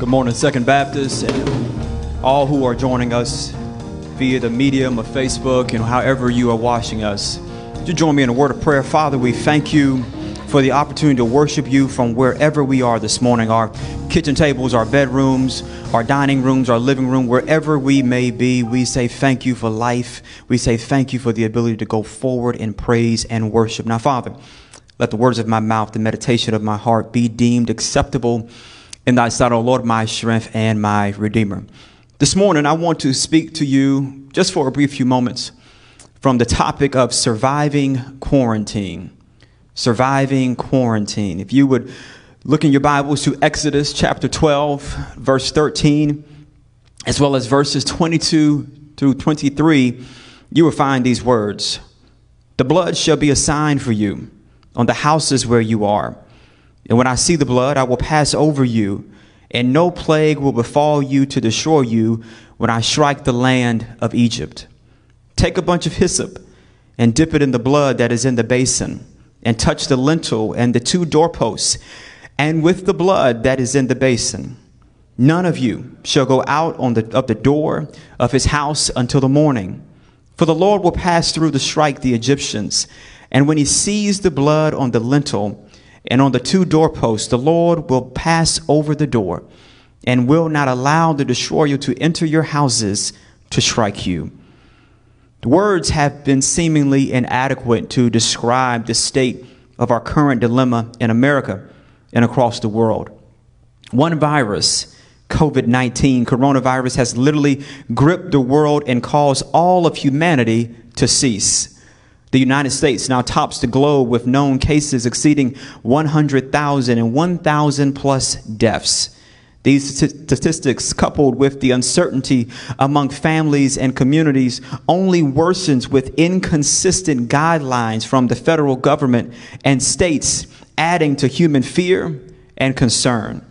Good morning, Second Baptist, and all who are joining us via the medium of Facebook and however you are watching us. Would you join me in a word of prayer? Father, we thank you for the opportunity to worship you from wherever we are this morning our kitchen tables, our bedrooms, our dining rooms, our living room, wherever we may be. We say thank you for life. We say thank you for the ability to go forward in praise and worship. Now, Father, let the words of my mouth, the meditation of my heart be deemed acceptable in thy sight, O Lord, my strength and my redeemer. This morning, I want to speak to you just for a brief few moments from the topic of surviving quarantine. Surviving quarantine. If you would look in your Bibles to Exodus chapter 12, verse 13, as well as verses 22 through 23, you will find these words The blood shall be a sign for you on the houses where you are. And when I see the blood, I will pass over you, and no plague will befall you to destroy you when I strike the land of Egypt. Take a bunch of hyssop and dip it in the blood that is in the basin, and touch the lintel and the two doorposts, and with the blood that is in the basin. None of you shall go out on the, of the door of his house until the morning. For the Lord will pass through to strike the Egyptians. And when he sees the blood on the lintel, and on the two doorposts, the Lord will pass over the door and will not allow the destroyer to enter your houses to strike you. The Words have been seemingly inadequate to describe the state of our current dilemma in America and across the world. One virus, COVID 19, coronavirus, has literally gripped the world and caused all of humanity to cease. The United States now tops the globe with known cases exceeding 100,000 and 1,000 plus deaths. These statistics, coupled with the uncertainty among families and communities, only worsens with inconsistent guidelines from the federal government and states, adding to human fear and concern.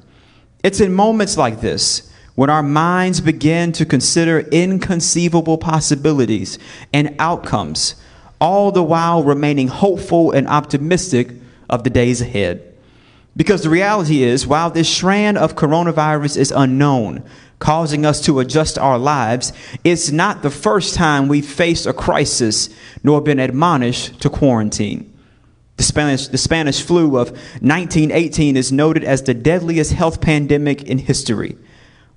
It's in moments like this when our minds begin to consider inconceivable possibilities and outcomes all the while remaining hopeful and optimistic of the days ahead. Because the reality is, while this strand of coronavirus is unknown, causing us to adjust our lives, it's not the first time we've faced a crisis nor been admonished to quarantine. The Spanish, the Spanish flu of 1918 is noted as the deadliest health pandemic in history.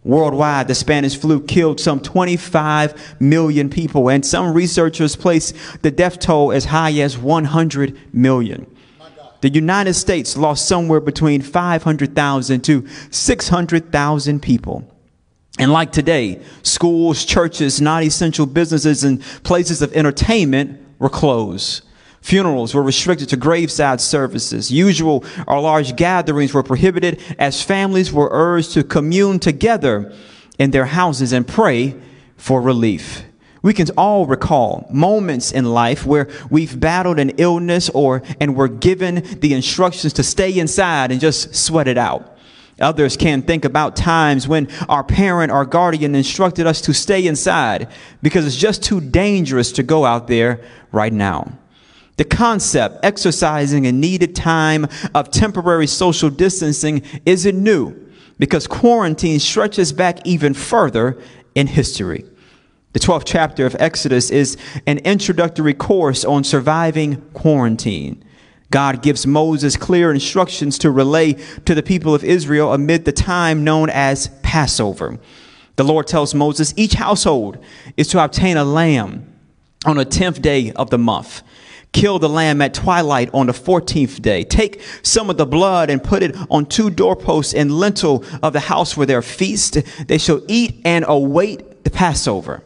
Worldwide, the Spanish flu killed some 25 million people, and some researchers place the death toll as high as 100 million. The United States lost somewhere between 500,000 to 600,000 people. And like today, schools, churches, non essential businesses, and places of entertainment were closed. Funerals were restricted to graveside services. Usual or large gatherings were prohibited as families were urged to commune together in their houses and pray for relief. We can all recall moments in life where we've battled an illness or and were given the instructions to stay inside and just sweat it out. Others can think about times when our parent or guardian instructed us to stay inside because it's just too dangerous to go out there right now. The concept, exercising a needed time of temporary social distancing, isn't new because quarantine stretches back even further in history. The 12th chapter of Exodus is an introductory course on surviving quarantine. God gives Moses clear instructions to relay to the people of Israel amid the time known as Passover. The Lord tells Moses each household is to obtain a lamb on the 10th day of the month kill the lamb at twilight on the 14th day. Take some of the blood and put it on two doorposts and lintel of the house where there feast. They shall eat and await the Passover.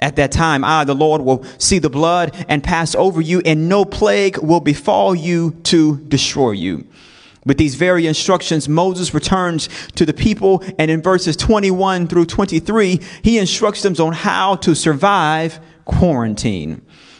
At that time, I, the Lord, will see the blood and pass over you, and no plague will befall you to destroy you. With these very instructions, Moses returns to the people, and in verses 21 through 23, he instructs them on how to survive quarantine.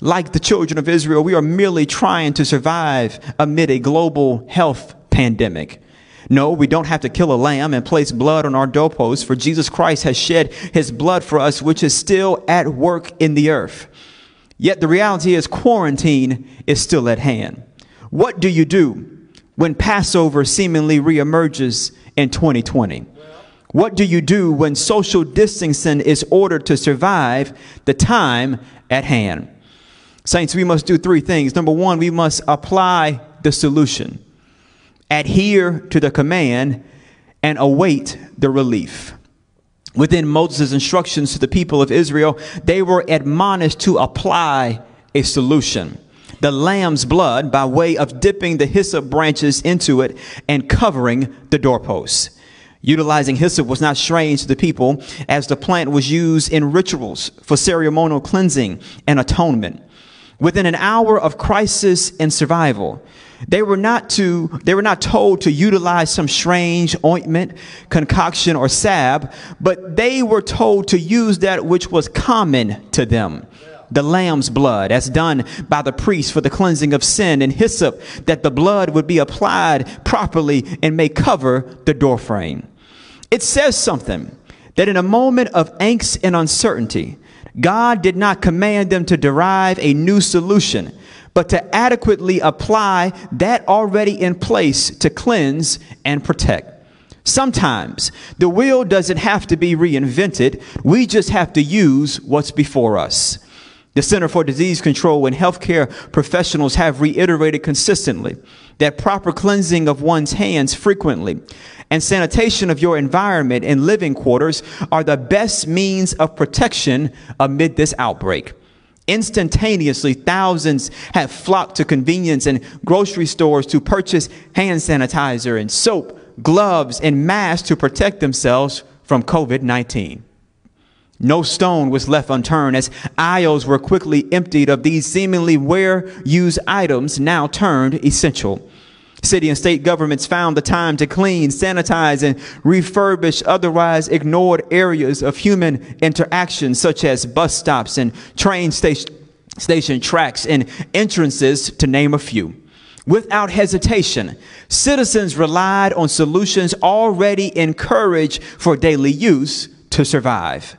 Like the children of Israel, we are merely trying to survive amid a global health pandemic. No, we don't have to kill a lamb and place blood on our doorposts, for Jesus Christ has shed his blood for us, which is still at work in the earth. Yet the reality is, quarantine is still at hand. What do you do when Passover seemingly reemerges in 2020? What do you do when social distancing is ordered to survive the time at hand? Saints, we must do three things. Number one, we must apply the solution, adhere to the command, and await the relief. Within Moses' instructions to the people of Israel, they were admonished to apply a solution. The lamb's blood by way of dipping the hyssop branches into it and covering the doorposts. Utilizing hyssop was not strange to the people as the plant was used in rituals for ceremonial cleansing and atonement within an hour of crisis and survival. They were not to they were not told to utilize some strange ointment, concoction or salve, but they were told to use that which was common to them. The lamb's blood, as done by the priest for the cleansing of sin, and hyssop, that the blood would be applied properly and may cover the doorframe. It says something that in a moment of angst and uncertainty, God did not command them to derive a new solution, but to adequately apply that already in place to cleanse and protect. Sometimes the wheel doesn't have to be reinvented. We just have to use what's before us. The Center for Disease Control and healthcare professionals have reiterated consistently that proper cleansing of one's hands frequently and sanitation of your environment and living quarters are the best means of protection amid this outbreak. Instantaneously, thousands have flocked to convenience and grocery stores to purchase hand sanitizer and soap, gloves, and masks to protect themselves from COVID 19. No stone was left unturned as aisles were quickly emptied of these seemingly wear used items now turned essential. City and state governments found the time to clean, sanitize, and refurbish otherwise ignored areas of human interaction, such as bus stops and train station, station tracks and entrances, to name a few. Without hesitation, citizens relied on solutions already encouraged for daily use to survive.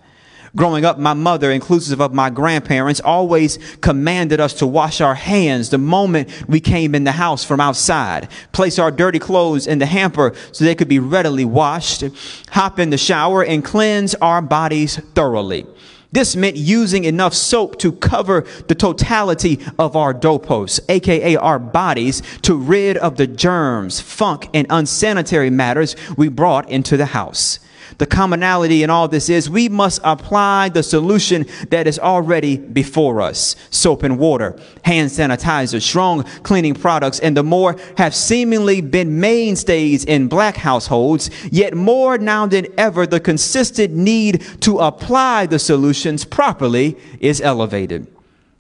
Growing up, my mother, inclusive of my grandparents, always commanded us to wash our hands the moment we came in the house from outside, place our dirty clothes in the hamper so they could be readily washed, hop in the shower, and cleanse our bodies thoroughly. This meant using enough soap to cover the totality of our doorposts, aka our bodies, to rid of the germs, funk, and unsanitary matters we brought into the house. The commonality in all this is we must apply the solution that is already before us. Soap and water, hand sanitizer, strong cleaning products, and the more have seemingly been mainstays in black households, yet more now than ever, the consistent need to apply the solutions properly is elevated.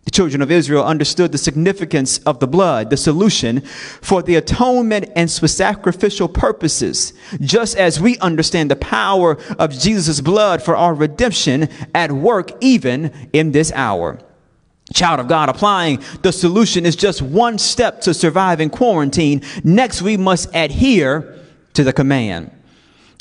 The children of Israel understood the significance of the blood, the solution for the atonement and sacrificial purposes, just as we understand the power of Jesus' blood for our redemption at work even in this hour. Child of God, applying the solution is just one step to surviving quarantine. Next, we must adhere to the command.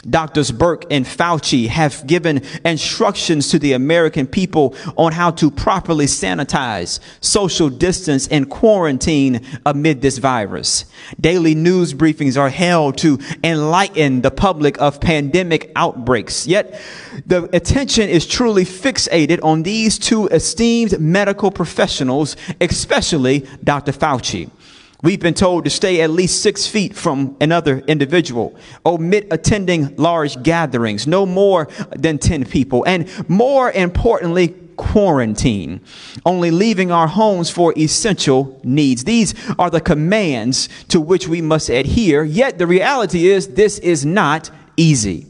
Doctors Birx and Fauci have given instructions to the American people on how to properly sanitize, social distance, and quarantine amid this virus. Daily news briefings are held to enlighten the public of pandemic outbreaks. Yet, the attention is truly fixated on these two esteemed medical professionals, especially Dr. Fauci. We've been told to stay at least six feet from another individual, omit attending large gatherings, no more than 10 people, and more importantly, quarantine, only leaving our homes for essential needs. These are the commands to which we must adhere, yet the reality is this is not easy.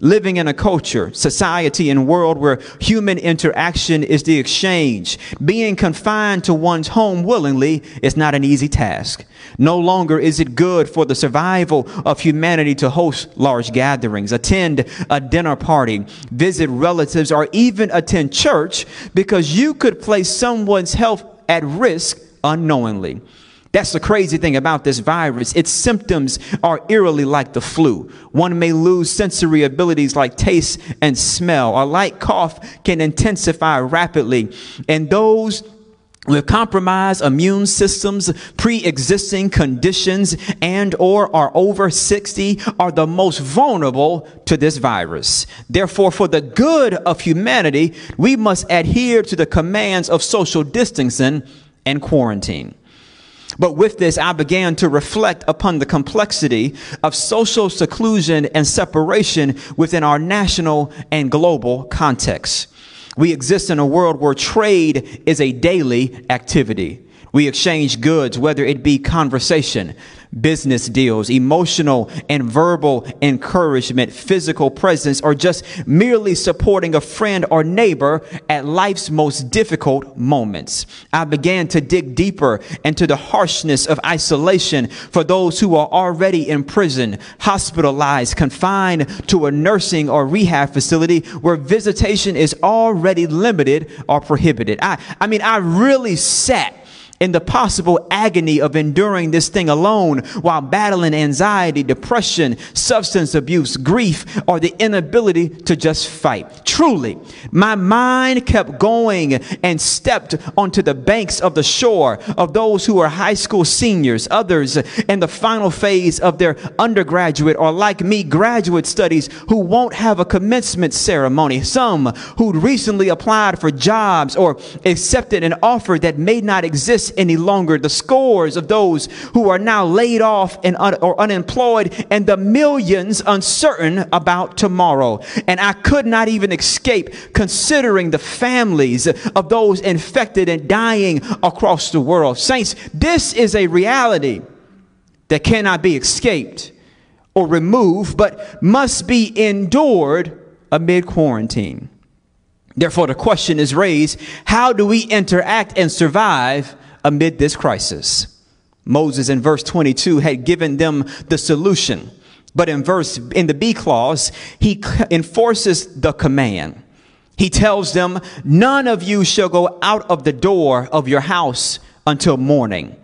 Living in a culture, society, and world where human interaction is the exchange, being confined to one's home willingly is not an easy task. No longer is it good for the survival of humanity to host large gatherings, attend a dinner party, visit relatives, or even attend church because you could place someone's health at risk unknowingly. That's the crazy thing about this virus. Its symptoms are eerily like the flu. One may lose sensory abilities like taste and smell. A light cough can intensify rapidly. And those with compromised immune systems, pre-existing conditions, and or are over 60 are the most vulnerable to this virus. Therefore, for the good of humanity, we must adhere to the commands of social distancing and quarantine. But with this, I began to reflect upon the complexity of social seclusion and separation within our national and global context. We exist in a world where trade is a daily activity. We exchange goods, whether it be conversation, business deals, emotional and verbal encouragement, physical presence, or just merely supporting a friend or neighbor at life's most difficult moments. I began to dig deeper into the harshness of isolation for those who are already in prison, hospitalized, confined to a nursing or rehab facility where visitation is already limited or prohibited. I, I mean, I really sat in the possible agony of enduring this thing alone while battling anxiety, depression, substance abuse, grief, or the inability to just fight. Truly, my mind kept going and stepped onto the banks of the shore of those who are high school seniors, others in the final phase of their undergraduate or like me, graduate studies who won't have a commencement ceremony, some who'd recently applied for jobs or accepted an offer that may not exist any longer, the scores of those who are now laid off and un- or unemployed, and the millions uncertain about tomorrow. And I could not even escape considering the families of those infected and dying across the world. Saints, this is a reality that cannot be escaped or removed, but must be endured amid quarantine. Therefore, the question is raised how do we interact and survive amid this crisis. Moses in verse 22 had given them the solution. But in verse in the B clause, he enforces the command. He tells them, "None of you shall go out of the door of your house until morning."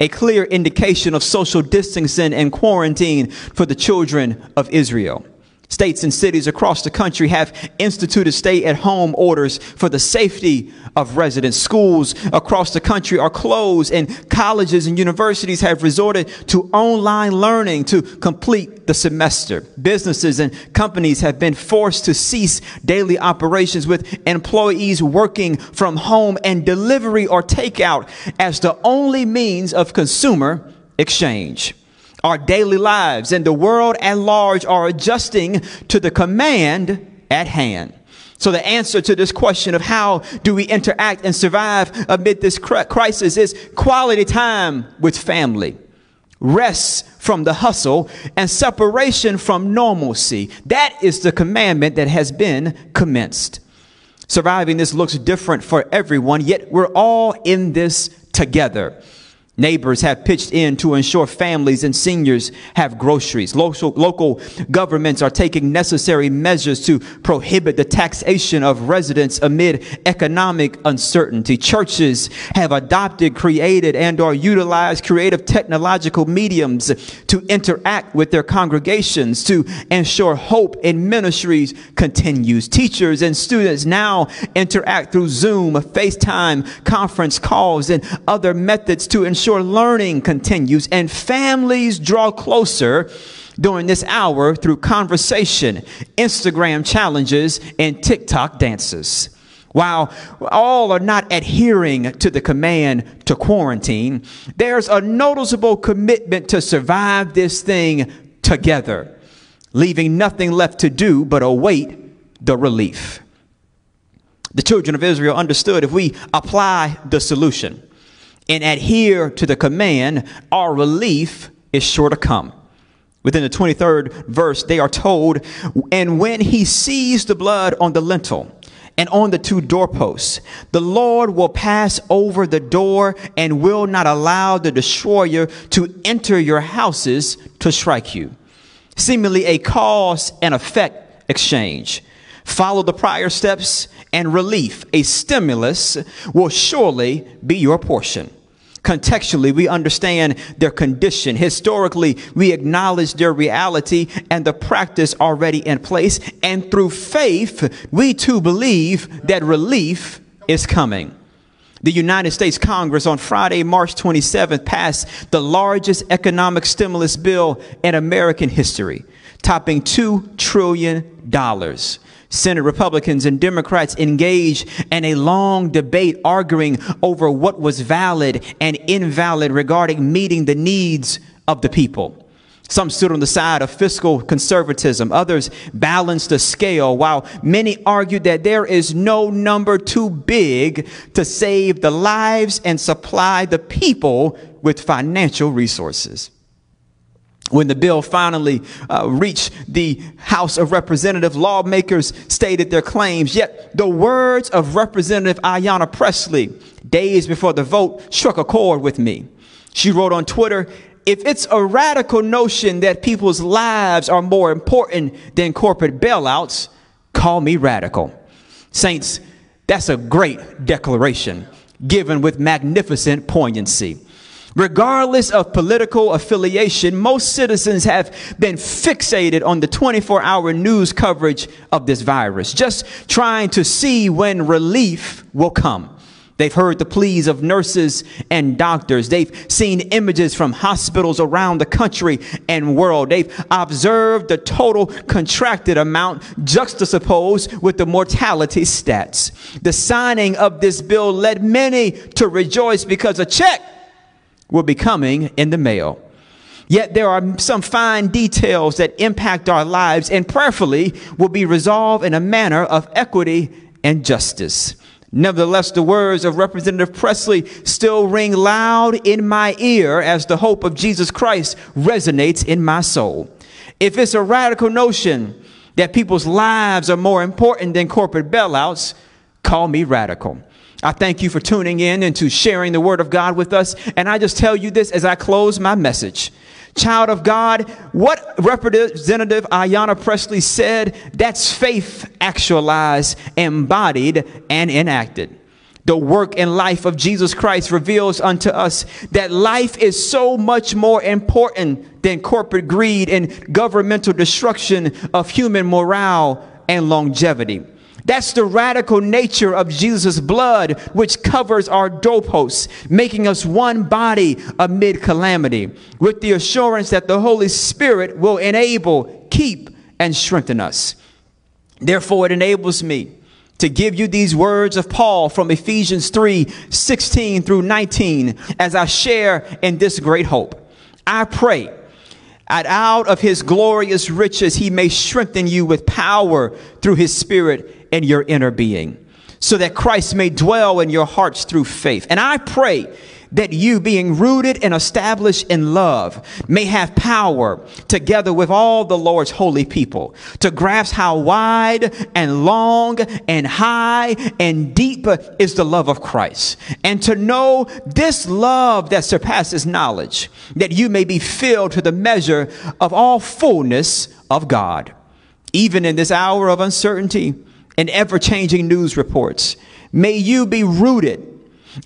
A clear indication of social distancing and quarantine for the children of Israel. States and cities across the country have instituted stay at home orders for the safety of residents. Schools across the country are closed, and colleges and universities have resorted to online learning to complete the semester. Businesses and companies have been forced to cease daily operations with employees working from home and delivery or takeout as the only means of consumer exchange our daily lives and the world at large are adjusting to the command at hand. So the answer to this question of how do we interact and survive amid this crisis is quality time with family, rest from the hustle, and separation from normalcy. That is the commandment that has been commenced. Surviving this looks different for everyone, yet we're all in this together. Neighbors have pitched in to ensure families and seniors have groceries. Local, local governments are taking necessary measures to prohibit the taxation of residents amid economic uncertainty. Churches have adopted, created, and or utilized creative technological mediums to interact with their congregations to ensure hope in ministries continues. Teachers and students now interact through Zoom, FaceTime, conference calls, and other methods to ensure sure learning continues and families draw closer during this hour through conversation, Instagram challenges, and TikTok dances. While all are not adhering to the command to quarantine, there's a noticeable commitment to survive this thing together, leaving nothing left to do but await the relief. The children of Israel understood if we apply the solution and adhere to the command, our relief is sure to come. Within the 23rd verse, they are told, And when he sees the blood on the lintel and on the two doorposts, the Lord will pass over the door and will not allow the destroyer to enter your houses to strike you. Seemingly a cause and effect exchange. Follow the prior steps, and relief, a stimulus, will surely be your portion. Contextually, we understand their condition. Historically, we acknowledge their reality and the practice already in place. And through faith, we too believe that relief is coming. The United States Congress on Friday, March 27th, passed the largest economic stimulus bill in American history, topping $2 trillion. Senate Republicans and Democrats engaged in a long debate arguing over what was valid and invalid regarding meeting the needs of the people. Some stood on the side of fiscal conservatism. Others balanced the scale, while many argued that there is no number too big to save the lives and supply the people with financial resources when the bill finally uh, reached the House of Representatives, lawmakers stated their claims. Yet the words of Representative Ayanna Pressley, days before the vote, struck a chord with me. She wrote on Twitter, if it's a radical notion that people's lives are more important than corporate bailouts, call me radical. Saints, that's a great declaration given with magnificent poignancy. Regardless of political affiliation, most citizens have been fixated on the 24 hour news coverage of this virus, just trying to see when relief will come. They've heard the pleas of nurses and doctors. They've seen images from hospitals around the country and world. They've observed the total contracted amount juxtaposed with the mortality stats. The signing of this bill led many to rejoice because a check will be coming in the mail. Yet there are some fine details that impact our lives and prayerfully will be resolved in a manner of equity and justice. Nevertheless, the words of Representative Pressley still ring loud in my ear as the hope of Jesus Christ resonates in my soul. If it's a radical notion that people's lives are more important than corporate bailouts, call me radical. I thank you for tuning in and to sharing the word of God with us. And I just tell you this as I close my message. Child of God, what Representative Ayanna Pressley said, that's faith actualized, embodied, and enacted. The work and life of Jesus Christ reveals unto us that life is so much more important than corporate greed and governmental destruction of human morale and longevity. That's the radical nature of Jesus' blood, which covers our doorposts, making us one body amid calamity, with the assurance that the Holy Spirit will enable, keep, and strengthen us. Therefore, it enables me to give you these words of Paul from Ephesians 3 16 through 19 as I share in this great hope. I pray that out of his glorious riches he may strengthen you with power through his spirit in your inner being, so that Christ may dwell in your hearts through faith. And I pray that you, being rooted and established in love, may have power together with all the Lord's holy people to grasp how wide and long and high and deep is the love of Christ, and to know this love that surpasses knowledge, that you may be filled to the measure of all fullness of God. Even in this hour of uncertainty, and ever changing news reports. May you be rooted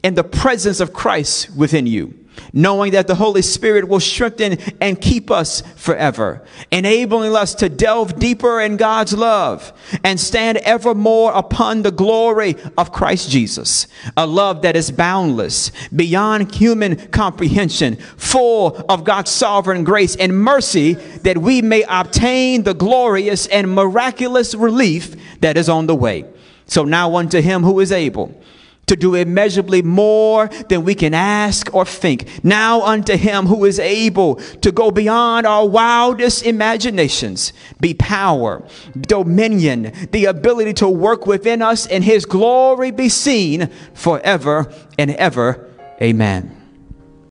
in the presence of Christ within you, knowing that the Holy Spirit will strengthen and keep us forever, enabling us to delve deeper in God's love and stand ever more upon the glory of Christ Jesus, a love that is boundless, beyond human comprehension, full of God's sovereign grace and mercy, that we may obtain the glorious and miraculous relief that is on the way. So now unto him who is able to do immeasurably more than we can ask or think. Now unto him who is able to go beyond our wildest imaginations, be power, dominion, the ability to work within us, and his glory be seen forever and ever. Amen.